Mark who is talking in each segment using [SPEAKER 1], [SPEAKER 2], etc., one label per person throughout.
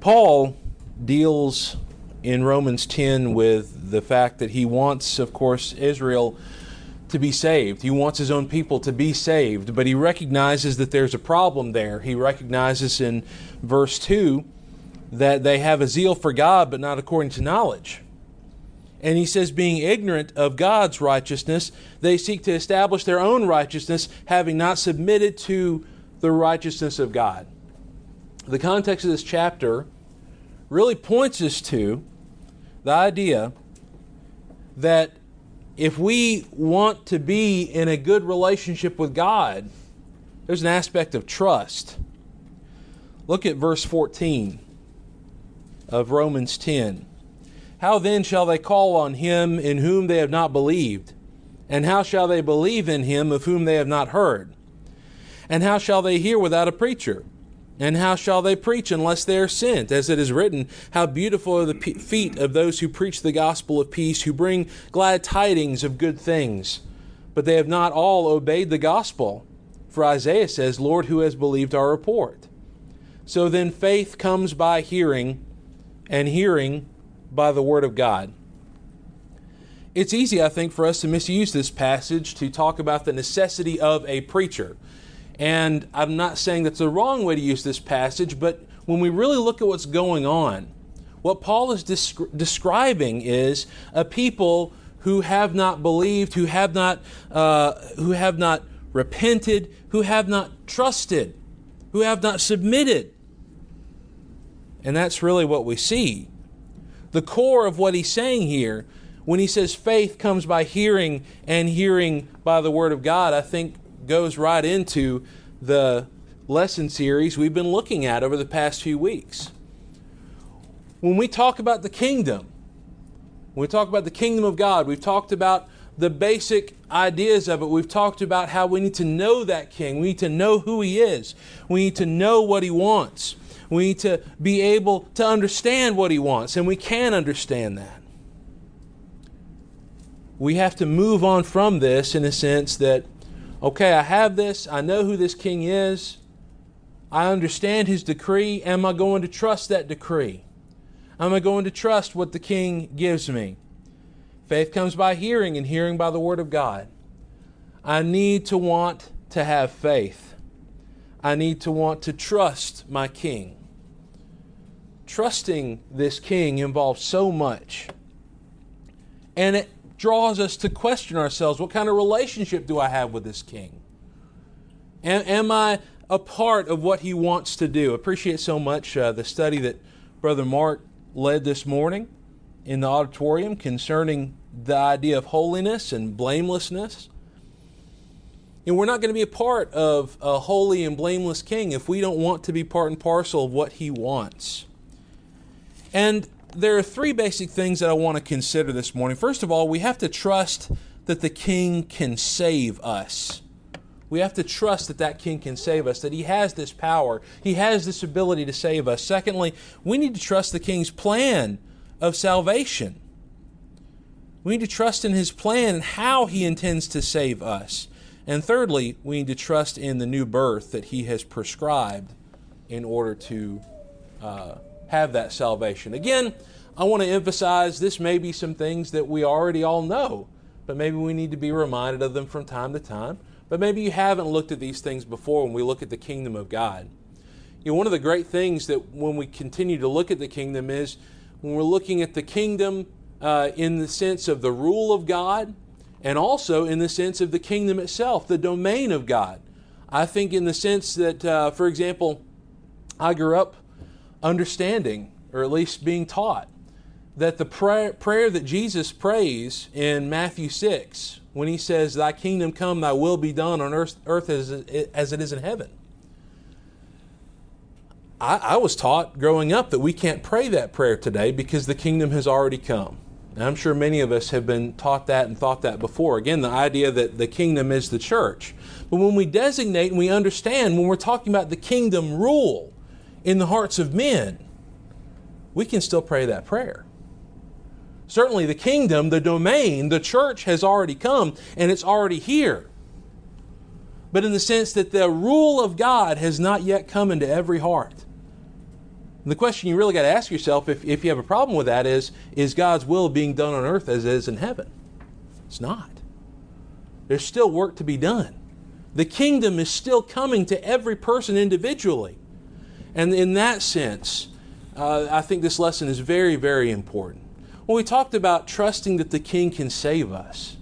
[SPEAKER 1] Paul deals in Romans 10 with the fact that he wants, of course, Israel to be saved. He wants his own people to be saved, but he recognizes that there's a problem there. He recognizes in verse 2 that they have a zeal for God, but not according to knowledge. And he says, being ignorant of God's righteousness, they seek to establish their own righteousness, having not submitted to the righteousness of God. The context of this chapter really points us to the idea that if we want to be in a good relationship with God, there's an aspect of trust. Look at verse 14 of Romans 10. How then shall they call on him in whom they have not believed? And how shall they believe in him of whom they have not heard? And how shall they hear without a preacher? And how shall they preach unless they are sent? As it is written, How beautiful are the feet of those who preach the gospel of peace, who bring glad tidings of good things. But they have not all obeyed the gospel. For Isaiah says, Lord, who has believed our report? So then faith comes by hearing, and hearing by the word of God. It's easy, I think, for us to misuse this passage to talk about the necessity of a preacher. And I'm not saying that's the wrong way to use this passage, but when we really look at what's going on, what Paul is descri- describing is a people who have not believed, who have not, uh, who have not repented, who have not trusted, who have not submitted. And that's really what we see. The core of what he's saying here, when he says faith comes by hearing and hearing by the word of God, I think goes right into the lesson series we've been looking at over the past few weeks. When we talk about the kingdom, when we talk about the kingdom of God, we've talked about the basic ideas of it. We've talked about how we need to know that king. We need to know who he is. We need to know what he wants. We need to be able to understand what he wants, and we can understand that. We have to move on from this in a sense that okay, I have this, I know who this king is, I understand his decree. Am I going to trust that decree? Am I going to trust what the king gives me? Faith comes by hearing, and hearing by the word of God. I need to want to have faith. I need to want to trust my king. Trusting this king involves so much. And it draws us to question ourselves what kind of relationship do I have with this king? Am, am I a part of what he wants to do? Appreciate so much uh, the study that Brother Mark led this morning in the auditorium concerning the idea of holiness and blamelessness. And we're not going to be a part of a holy and blameless king if we don't want to be part and parcel of what he wants. And there are three basic things that I want to consider this morning. First of all, we have to trust that the king can save us. We have to trust that that king can save us, that he has this power, he has this ability to save us. Secondly, we need to trust the king's plan of salvation. We need to trust in his plan and how he intends to save us. And thirdly, we need to trust in the new birth that he has prescribed in order to uh, have that salvation. Again, I want to emphasize this may be some things that we already all know, but maybe we need to be reminded of them from time to time. But maybe you haven't looked at these things before when we look at the kingdom of God. You know, one of the great things that when we continue to look at the kingdom is when we're looking at the kingdom uh, in the sense of the rule of God and also in the sense of the kingdom itself, the domain of God. I think, in the sense that, uh, for example, I grew up understanding, or at least being taught, that the prayer, prayer that Jesus prays in Matthew 6, when he says, Thy kingdom come, thy will be done on earth, earth as, as it is in heaven. I, I was taught growing up that we can't pray that prayer today because the kingdom has already come. And I'm sure many of us have been taught that and thought that before. Again, the idea that the kingdom is the church. But when we designate and we understand, when we're talking about the kingdom rule, in the hearts of men, we can still pray that prayer. Certainly, the kingdom, the domain, the church has already come and it's already here. But in the sense that the rule of God has not yet come into every heart. And the question you really got to ask yourself, if, if you have a problem with that, is is God's will being done on earth as it is in heaven? It's not. There's still work to be done. The kingdom is still coming to every person individually. And in that sense, uh, I think this lesson is very, very important. When we talked about trusting that the king can save us,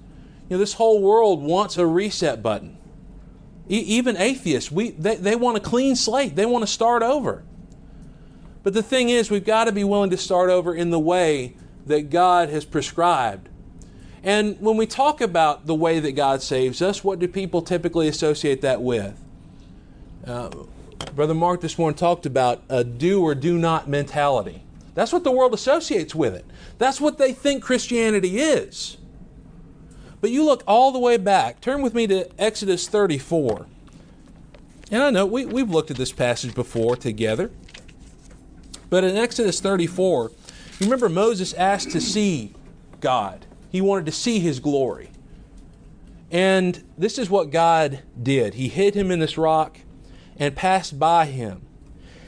[SPEAKER 1] you know, this whole world wants a reset button. E- even atheists, we, they, they want a clean slate, they want to start over. But the thing is, we've got to be willing to start over in the way that God has prescribed. And when we talk about the way that God saves us, what do people typically associate that with? Uh, Brother Mark this morning talked about a do or do not mentality. That's what the world associates with it. That's what they think Christianity is. But you look all the way back. Turn with me to Exodus 34. And I know we, we've looked at this passage before together. But in Exodus 34, you remember Moses asked to see God, he wanted to see his glory. And this is what God did. He hid him in this rock and passed by him.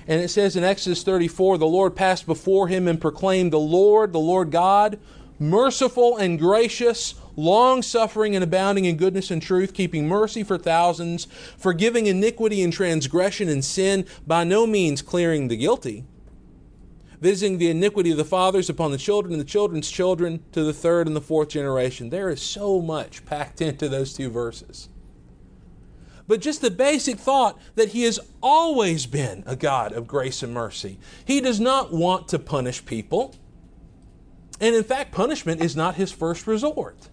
[SPEAKER 1] And it says in Exodus 34 the Lord passed before him and proclaimed, The Lord, the Lord God, merciful and gracious, long suffering and abounding in goodness and truth, keeping mercy for thousands, forgiving iniquity and transgression and sin, by no means clearing the guilty visiting the iniquity of the fathers upon the children and the children's children to the third and the fourth generation. There is so much packed into those two verses. But just the basic thought that He has always been a God of grace and mercy. He does not want to punish people. And in fact, punishment is not His first resort,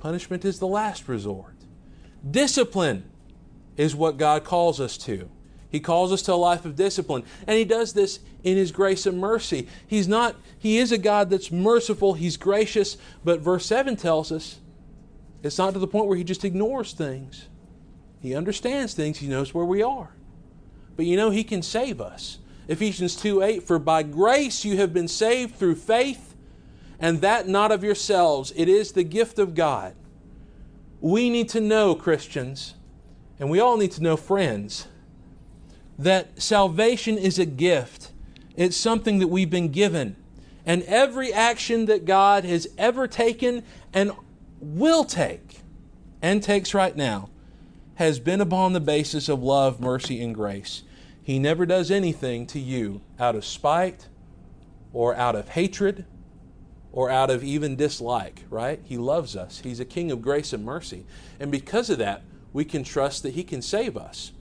[SPEAKER 1] punishment is the last resort. Discipline is what God calls us to. He calls us to a life of discipline. And he does this in his grace and mercy. He's not, he is a God that's merciful, he's gracious, but verse 7 tells us it's not to the point where he just ignores things. He understands things, he knows where we are. But you know, he can save us. Ephesians 2 8, for by grace you have been saved through faith, and that not of yourselves. It is the gift of God. We need to know, Christians, and we all need to know, friends, that salvation is a gift, it's something that we've been given. And every action that God has ever taken and will take and takes right now has been upon the basis of love, mercy, and grace. He never does anything to you out of spite or out of hatred or out of even dislike, right? He loves us. He's a king of grace and mercy. And because of that, we can trust that He can save us.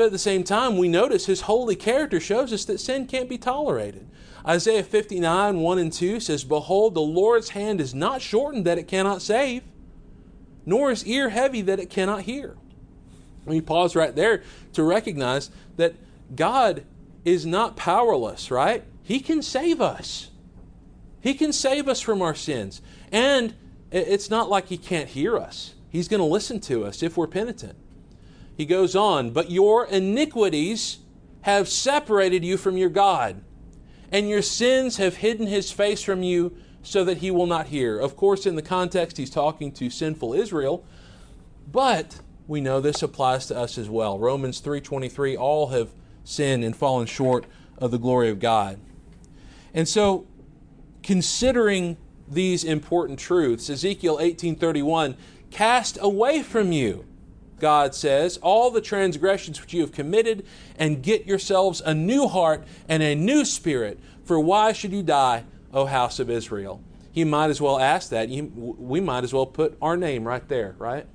[SPEAKER 1] But at the same time, we notice his holy character shows us that sin can't be tolerated. Isaiah 59, 1 and 2 says, Behold, the Lord's hand is not shortened that it cannot save, nor is ear heavy that it cannot hear. We pause right there to recognize that God is not powerless, right? He can save us. He can save us from our sins. And it's not like He can't hear us. He's going to listen to us if we're penitent. He goes on, But your iniquities have separated you from your God, and your sins have hidden his face from you so that he will not hear. Of course, in the context, he's talking to sinful Israel, but we know this applies to us as well. Romans 3:23 all have sinned and fallen short of the glory of God. And so considering these important truths, Ezekiel 18:31 cast away from you God says, all the transgressions which you have committed, and get yourselves a new heart and a new spirit. For why should you die, O house of Israel? He might as well ask that. We might as well put our name right there, right?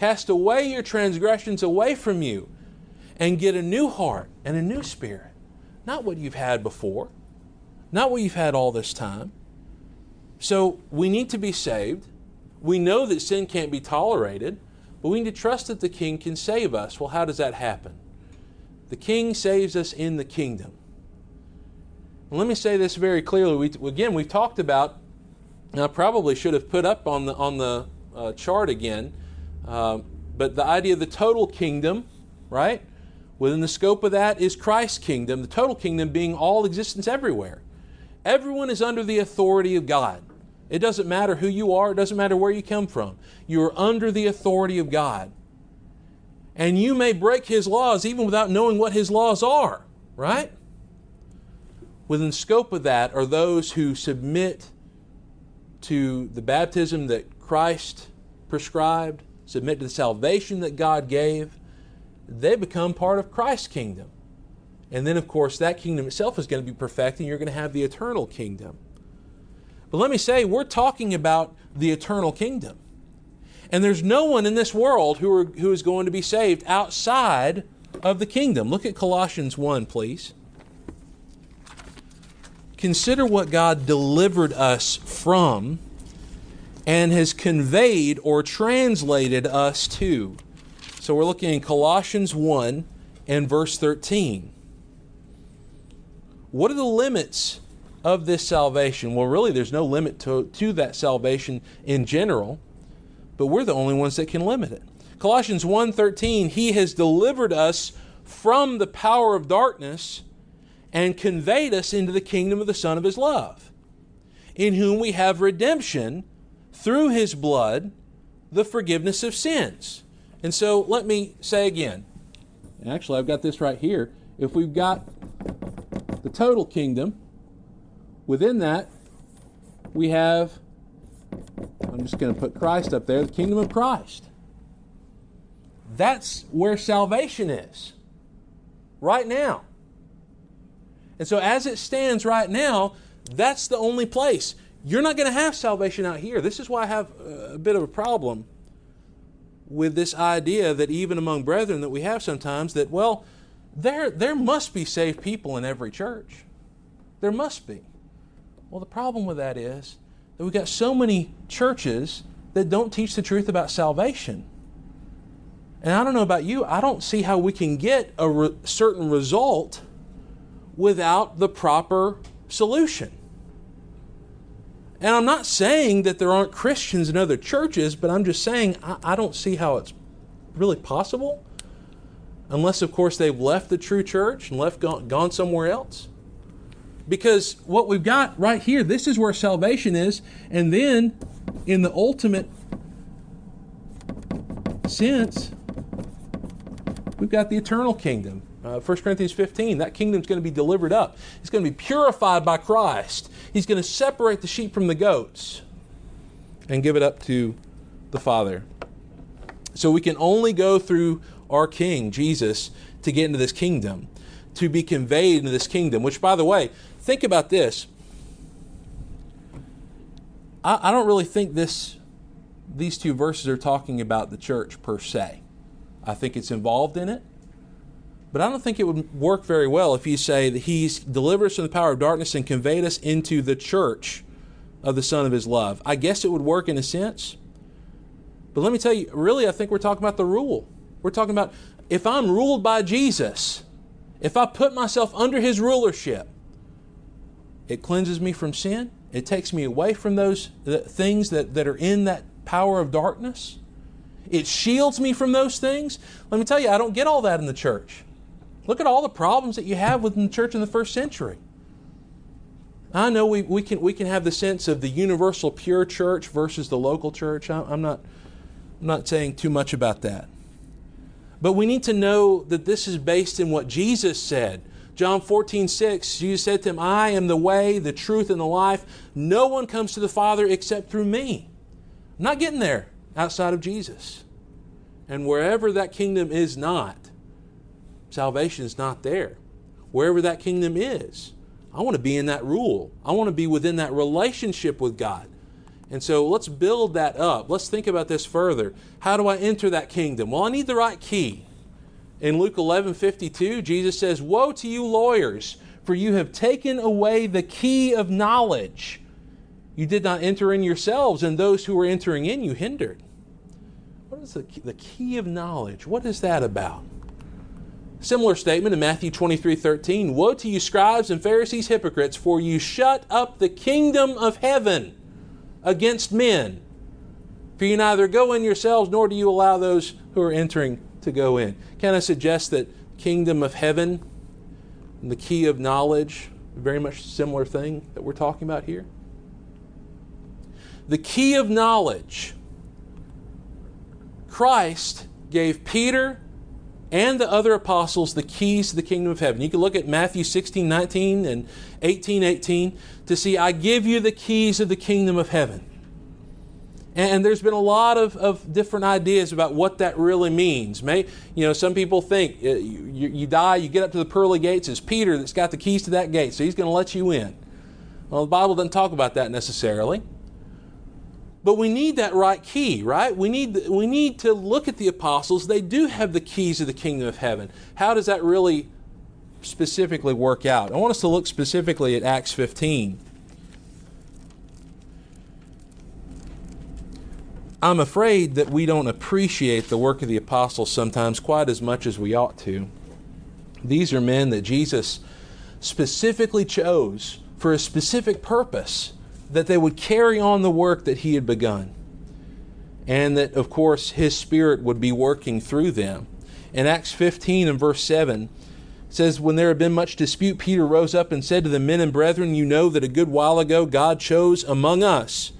[SPEAKER 1] Cast away your transgressions away from you and get a new heart and a new spirit. Not what you've had before, not what you've had all this time. So we need to be saved. We know that sin can't be tolerated. But we need to trust that the King can save us. Well, how does that happen? The King saves us in the kingdom. Let me say this very clearly. We, again, we've talked about, I probably should have put up on the, on the uh, chart again, uh, but the idea of the total kingdom, right? Within the scope of that is Christ's kingdom, the total kingdom being all existence everywhere. Everyone is under the authority of God. It doesn't matter who you are, it doesn't matter where you come from. You are under the authority of God. And you may break His laws even without knowing what His laws are. right? Within the scope of that are those who submit to the baptism that Christ prescribed, submit to the salvation that God gave, they become part of Christ's kingdom. And then, of course, that kingdom itself is going to be perfected, and you're going to have the eternal kingdom. But let me say, we're talking about the eternal kingdom. And there's no one in this world who, are, who is going to be saved outside of the kingdom. Look at Colossians 1, please. Consider what God delivered us from and has conveyed or translated us to. So we're looking in Colossians 1 and verse 13. What are the limits of this salvation? Well, really, there's no limit to, to that salvation in general, but we're the only ones that can limit it. Colossians 1:13, he has delivered us from the power of darkness and conveyed us into the kingdom of the Son of his love, in whom we have redemption through his blood, the forgiveness of sins. And so let me say again, actually, I've got this right here. If we've got the total kingdom, within that, we have, I'm just going to put Christ up there, the kingdom of Christ. That's where salvation is, right now. And so, as it stands right now, that's the only place. You're not going to have salvation out here. This is why I have uh, a bit of a problem with this idea that even among brethren that we have sometimes that, well, there, there must be saved people in every church. There must be. Well, the problem with that is that we've got so many churches that don't teach the truth about salvation. And I don't know about you, I don't see how we can get a re- certain result without the proper solution. And I'm not saying that there aren't Christians in other churches, but I'm just saying I, I don't see how it's really possible. Unless, of course, they've left the true church and left gone, gone somewhere else. Because what we've got right here, this is where salvation is. And then, in the ultimate sense, we've got the eternal kingdom. Uh, 1 Corinthians 15, that kingdom's going to be delivered up. It's going to be purified by Christ. He's going to separate the sheep from the goats and give it up to the Father. So we can only go through our King, Jesus, to get into this kingdom, to be conveyed into this kingdom, which, by the way, think about this. I, I don't really think this these two verses are talking about the church per se. I think it's involved in it. But I don't think it would work very well if you say that He's delivered us from the power of darkness and conveyed us into the church of the Son of His love. I guess it would work in a sense. But let me tell you, really, I think we're talking about the rule. We're talking about if I'm ruled by Jesus, if I put myself under His rulership, it cleanses me from sin. It takes me away from those things that, that are in that power of darkness. It shields me from those things. Let me tell you, I don't get all that in the church. Look at all the problems that you have within the church in the first century. I know we, we, can, we can have the sense of the universal pure church versus the local church. I'm not, I'm not saying too much about that. But we need to know that this is based in what Jesus said. John 14, 6, Jesus said to him, I am the way, the truth, and the life. No one comes to the Father except through me. I'm not getting there outside of Jesus. And wherever that kingdom is not, salvation is not there. Wherever that kingdom is, I want to be in that rule. I want to be within that relationship with God. And so let's build that up. Let's think about this further. How do I enter that kingdom? Well, I need the right key. In Luke 11 52, Jesus says, Woe to you, lawyers, for you have taken away the key of knowledge. You did not enter in yourselves, and those who were entering in you hindered. What is the key, the key of knowledge? What is that about? Similar statement in Matthew 23 13. Woe to you, scribes and Pharisees, hypocrites, for you shut up the kingdom of heaven against men. For you neither go in yourselves, nor do you allow those who are entering to go in. Can I suggest that kingdom of heaven and the key of knowledge, very much similar thing that we're talking about here? The key of knowledge. Christ gave Peter and the other apostles the keys to the kingdom of heaven. You can look at Matthew 16, 19 and 18, 18 to see, I give you the keys of the kingdom of heaven. And there's been a lot of, of different ideas about what that really means. May, you know, some people think uh, you, you die, you get up to the pearly gates, it's Peter that's got the keys to that gate, so he's going to let you in. Well, the Bible doesn't talk about that necessarily. But we need that right key, right? We need, we need to look at the apostles. They do have the keys of the kingdom of heaven. How does that really specifically work out? I want us to look specifically at Acts 15. I'm afraid that we don't appreciate the work of the apostles sometimes quite as much as we ought to. These are men that Jesus specifically chose for a specific purpose that they would carry on the work that he had begun. And that, of course, his spirit would be working through them. In Acts 15 and verse 7, says, When there had been much dispute, Peter rose up and said to the men and brethren, You know that a good while ago God chose among us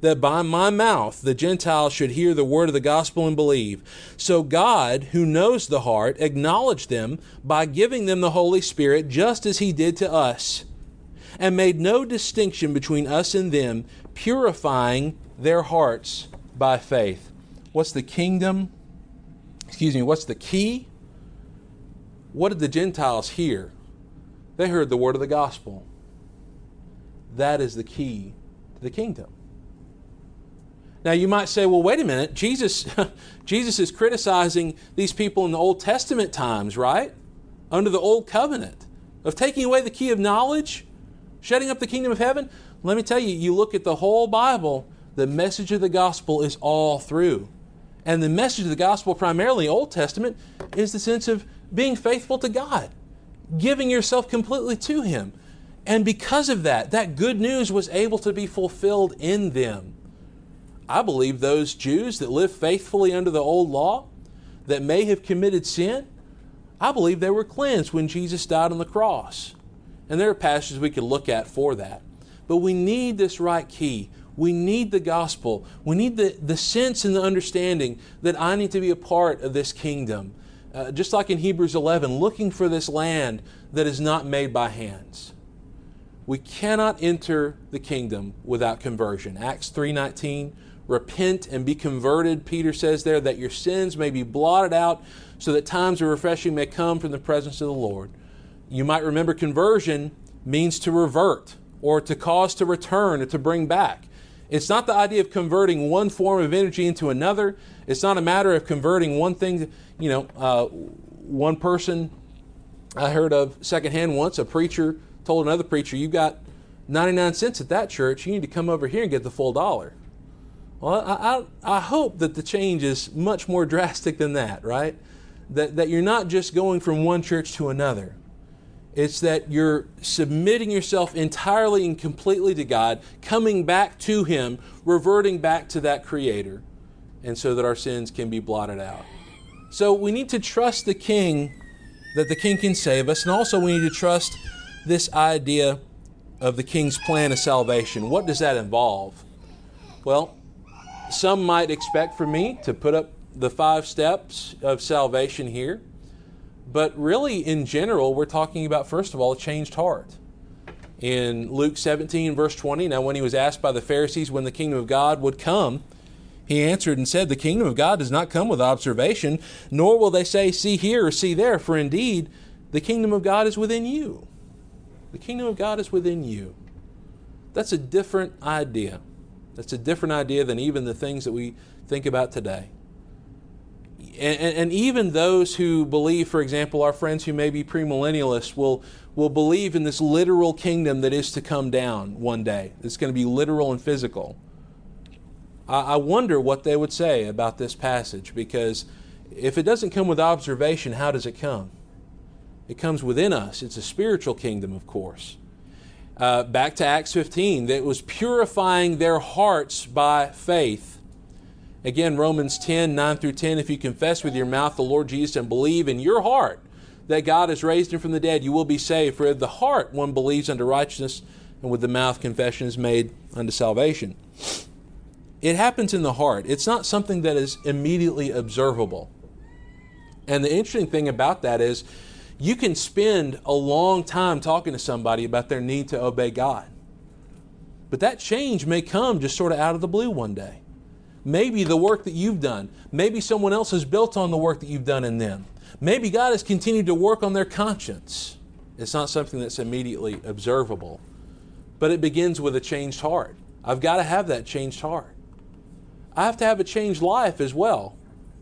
[SPEAKER 1] that by my mouth the Gentiles should hear the word of the gospel and believe. So God, who knows the heart, acknowledged them by giving them the Holy Spirit, just as he did to us and made no distinction between us and them, purifying their hearts by faith. What's the kingdom? Excuse me, what's the key? What did the Gentiles hear? They heard the word of the gospel. That is the key to the kingdom. Now you might say, well, wait a minute. Jesus, Jesus is criticizing these people in the Old Testament times, right? Under the Old Covenant of taking away the key of knowledge shutting up the kingdom of heaven? Let me tell you, you look at the whole Bible, the message of the gospel is all through. And the message of the gospel, primarily Old Testament, is the sense of being faithful to God, giving yourself completely to Him. And because of that, that good news was able to be fulfilled in them. I believe those Jews that lived faithfully under the old law, that may have committed sin, I believe they were cleansed when Jesus died on the cross. And there are passages we could look at for that. But we need this right key. We need the gospel. We need the, the sense and the understanding that I need to be a part of this kingdom. Uh, just like in Hebrews 11, looking for this land that is not made by hands. We cannot enter the kingdom without conversion. Acts 3:19, repent and be converted, Peter says there, that your sins may be blotted out, so that times of refreshing may come from the presence of the Lord. You might remember conversion means to revert or to cause to return or to bring back. It's not the idea of converting one form of energy into another. It's not a matter of converting one thing, you know, uh, one person I heard of secondhand once, a preacher told another preacher, You've got 99 cents at that church, you need to come over here and get the full dollar. Well, I, I, I hope that the change is much more drastic than that, right? That, that you're not just going from one church to another. It's that you're submitting yourself entirely and completely to God, coming back to Him, reverting back to that Creator, and so that our sins can be blotted out. So we need to trust the King that the King can save us, and also we need to trust this idea of the King's plan of salvation. What does that involve? Well, some might expect for me to put up the five steps of salvation here. But really, in general, we're talking about, first of all, a changed heart. In Luke 17, verse 20, now when he was asked by the Pharisees when the kingdom of God would come, he answered and said, The kingdom of God does not come with observation, nor will they say, See here or see there, for indeed the kingdom of God is within you. The kingdom of God is within you. That's a different idea. That's a different idea than even the things that we think about today and, and, even those who believe, for example, our friends who may be premillennialists will, will believe in this literal kingdom that is to come down one day. It's going to be literal and physical. I, I wonder what they would say about this passage because if it doesn't come with observation, how does it come? It comes within us. It's a spiritual kingdom, of course. Uh, back to Acts 15, that was purifying their hearts by faith Again, Romans 10, 9 through 10, if you confess with your mouth the Lord Jesus and believe in your heart that God has raised him from the dead, you will be saved. For with the heart one believes unto righteousness, and with the mouth confession is made unto salvation. It happens in the heart. It's not something that is immediately observable. And the interesting thing about that is you can spend a long time talking to somebody about their need to obey God. But that change may come just sort of out of the blue one day. Maybe the work that you've done, maybe someone else has built on the work that you've done in them. Maybe God has continued to work on their conscience. It's not something that's immediately observable, but it begins with a changed heart. I've got to have that changed heart. I have to have a changed life as well.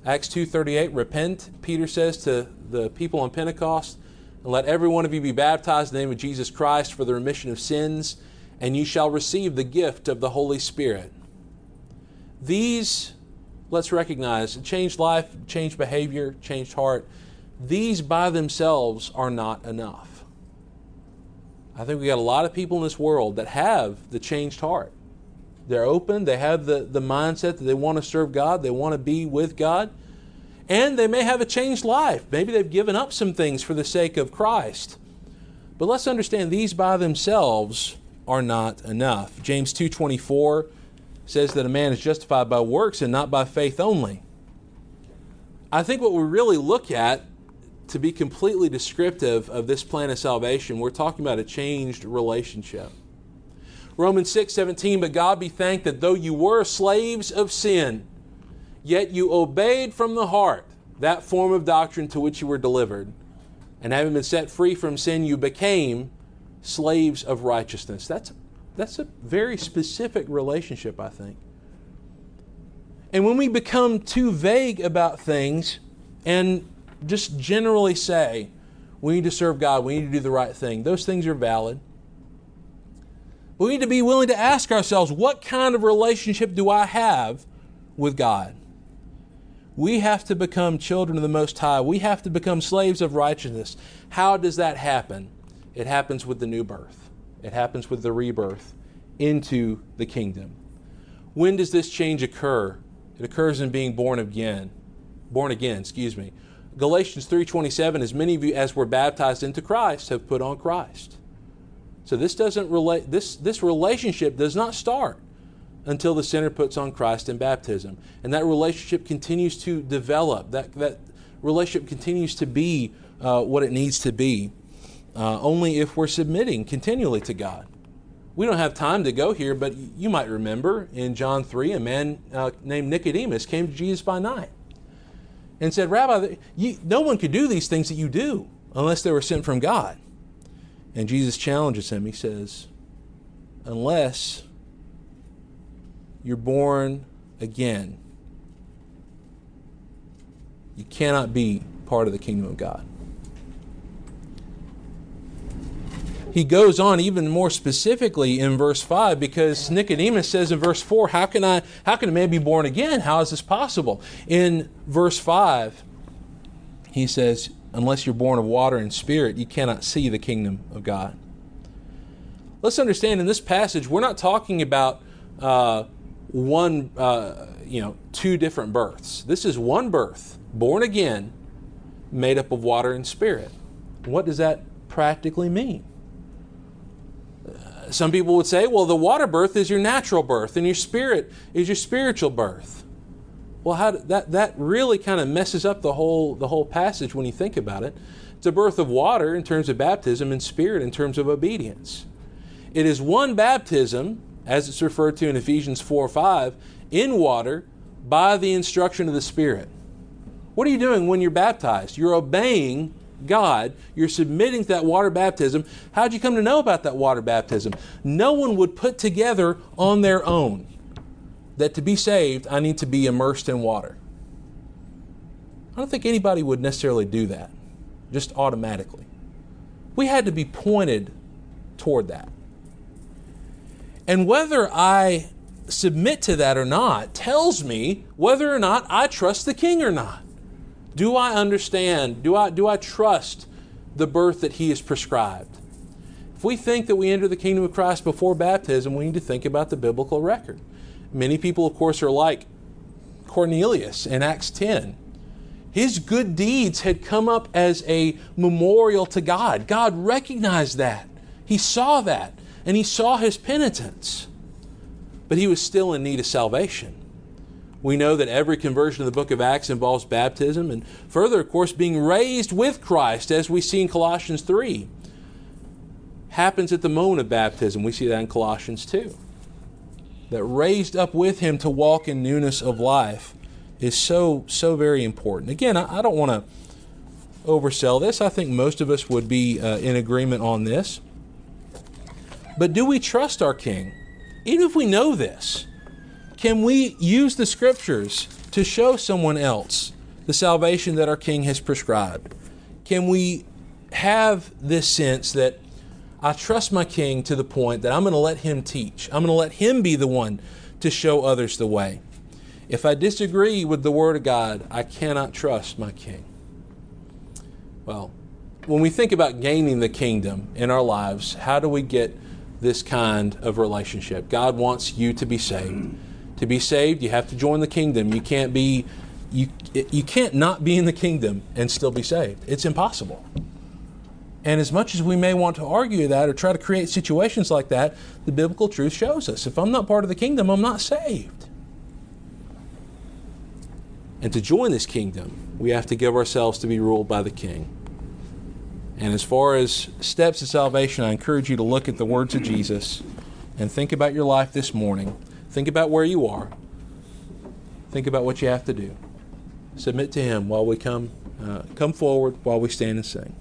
[SPEAKER 1] Acts 2:38 repent Peter says to the people on Pentecost and let every one of you be baptized in the name of Jesus Christ for the remission of sins and you shall receive the gift of the Holy Spirit. These let's recognize changed life, changed behavior, changed heart. These by themselves are not enough. I think we got a lot of people in this world that have the changed heart. They're open, they have the, the mindset that they want to serve God, they want to be with God, and they may have a changed life. Maybe they've given up some things for the sake of Christ. But let's understand these by themselves are not enough. James 2:24 says that a man is justified by works and not by faith only. I think what we really look at to be completely descriptive of this plan of salvation, we're talking about a changed relationship. Romans 6 17, but God be thanked that though you were slaves of sin, yet you obeyed from the heart that form of doctrine to which you were delivered. And having been set free from sin, you became slaves of righteousness. That's, that's a very specific relationship, I think. And when we become too vague about things and just generally say, we need to serve God, we need to do the right thing, those things are valid. But We need to be willing to ask ourselves, what kind of relationship do I have with God? We have to become children of the Most High. We have to become slaves of righteousness. How does that happen? It happens with the new birth, it happens with the rebirth into the kingdom. When does this change occur? It occurs in being born again. Born again, excuse me. Galatians 3:27 as many of you as were baptized into Christ have put on Christ. So this doesn't relate this this relationship does not start until the sinner puts on Christ in baptism. And that relationship continues to develop. That that relationship continues to be uh, what it needs to be. Uh, only if we're submitting continually to God. We don't have time to go here, but you might remember in John 3, a man uh, named Nicodemus came to Jesus by night and said, Rabbi, you, no one could do these things that you do unless they were sent from God. And Jesus challenges him. He says, Unless you're born again, you cannot be part of the kingdom of God. He goes on even more specifically in verse 5 because Nicodemus says in verse 4, How can I how can a man be born again? How is this possible? In verse 5, he says, Unless you're born of water and spirit, you cannot see the kingdom of God. Let's understand in this passage, we're not talking about uh, one, uh, you know, two different births. This is one birth, born again, made up of water and spirit. What does that practically mean? Some people would say, well, the water birth is your natural birth, and your spirit is your spiritual birth. Well, how that that really kind of messes up the whole the whole passage when you think about it. It's a birth of water in terms of baptism, and spirit in terms of obedience. It is one baptism, as it's referred to in Ephesians 4 5, in water by the instruction of the Spirit. What are you doing when you're baptized? You're obeying God, you're submitting to that water baptism. How'd you come to know about that water baptism? No one would put together on their own that to be saved, I need to be immersed in water. I don't think anybody would necessarily do that, just automatically. We had to be pointed toward that. And whether I submit to that or not tells me whether or not I trust the king or not. Do I understand? Do I, do I trust the birth that He has prescribed? If we think that we enter the kingdom of Christ before baptism, we need to think about the biblical record. Many people, of course, are like Cornelius in Acts 10. His good deeds had come up as a memorial to God. God recognized that. He saw that, and he saw his penitence. But he was still in need of salvation. We know that every conversion in the book of Acts involves baptism, and further, of course, being raised with Christ, as we see in Colossians 3, happens at the moment of baptism. We see that in Colossians 2. That raised up with Him to walk in newness of life is so, so very important. Again, I, I don't want to oversell this. I think most of us would be uh, in agreement on this. But do we trust our King? Even if we know this, can we use the Scriptures to show someone else the salvation that our King has prescribed? Can we have this sense that I trust my King to the point that I'm going to let Him teach? I'm going to let Him be the one to show others the way. If I disagree with the Word of God, I cannot trust my King. Well, when we think about gaining the kingdom in our lives, how do we get this kind of relationship? God wants you to be saved. To be saved, you have to join the kingdom. You can't be you you can't not be in the kingdom and still be saved. It's impossible. And as much as we may want to argue that or try to create situations like that, the biblical truth shows us if I'm not part of the kingdom, I'm not saved. And to join this kingdom, we have to give ourselves to be ruled by the King. And as far as steps to salvation, I encourage you to look at the words of Jesus and think about your life this morning. Think about where you are. Think about what you have to do. Submit to Him while we come, uh, come forward while we stand and sing.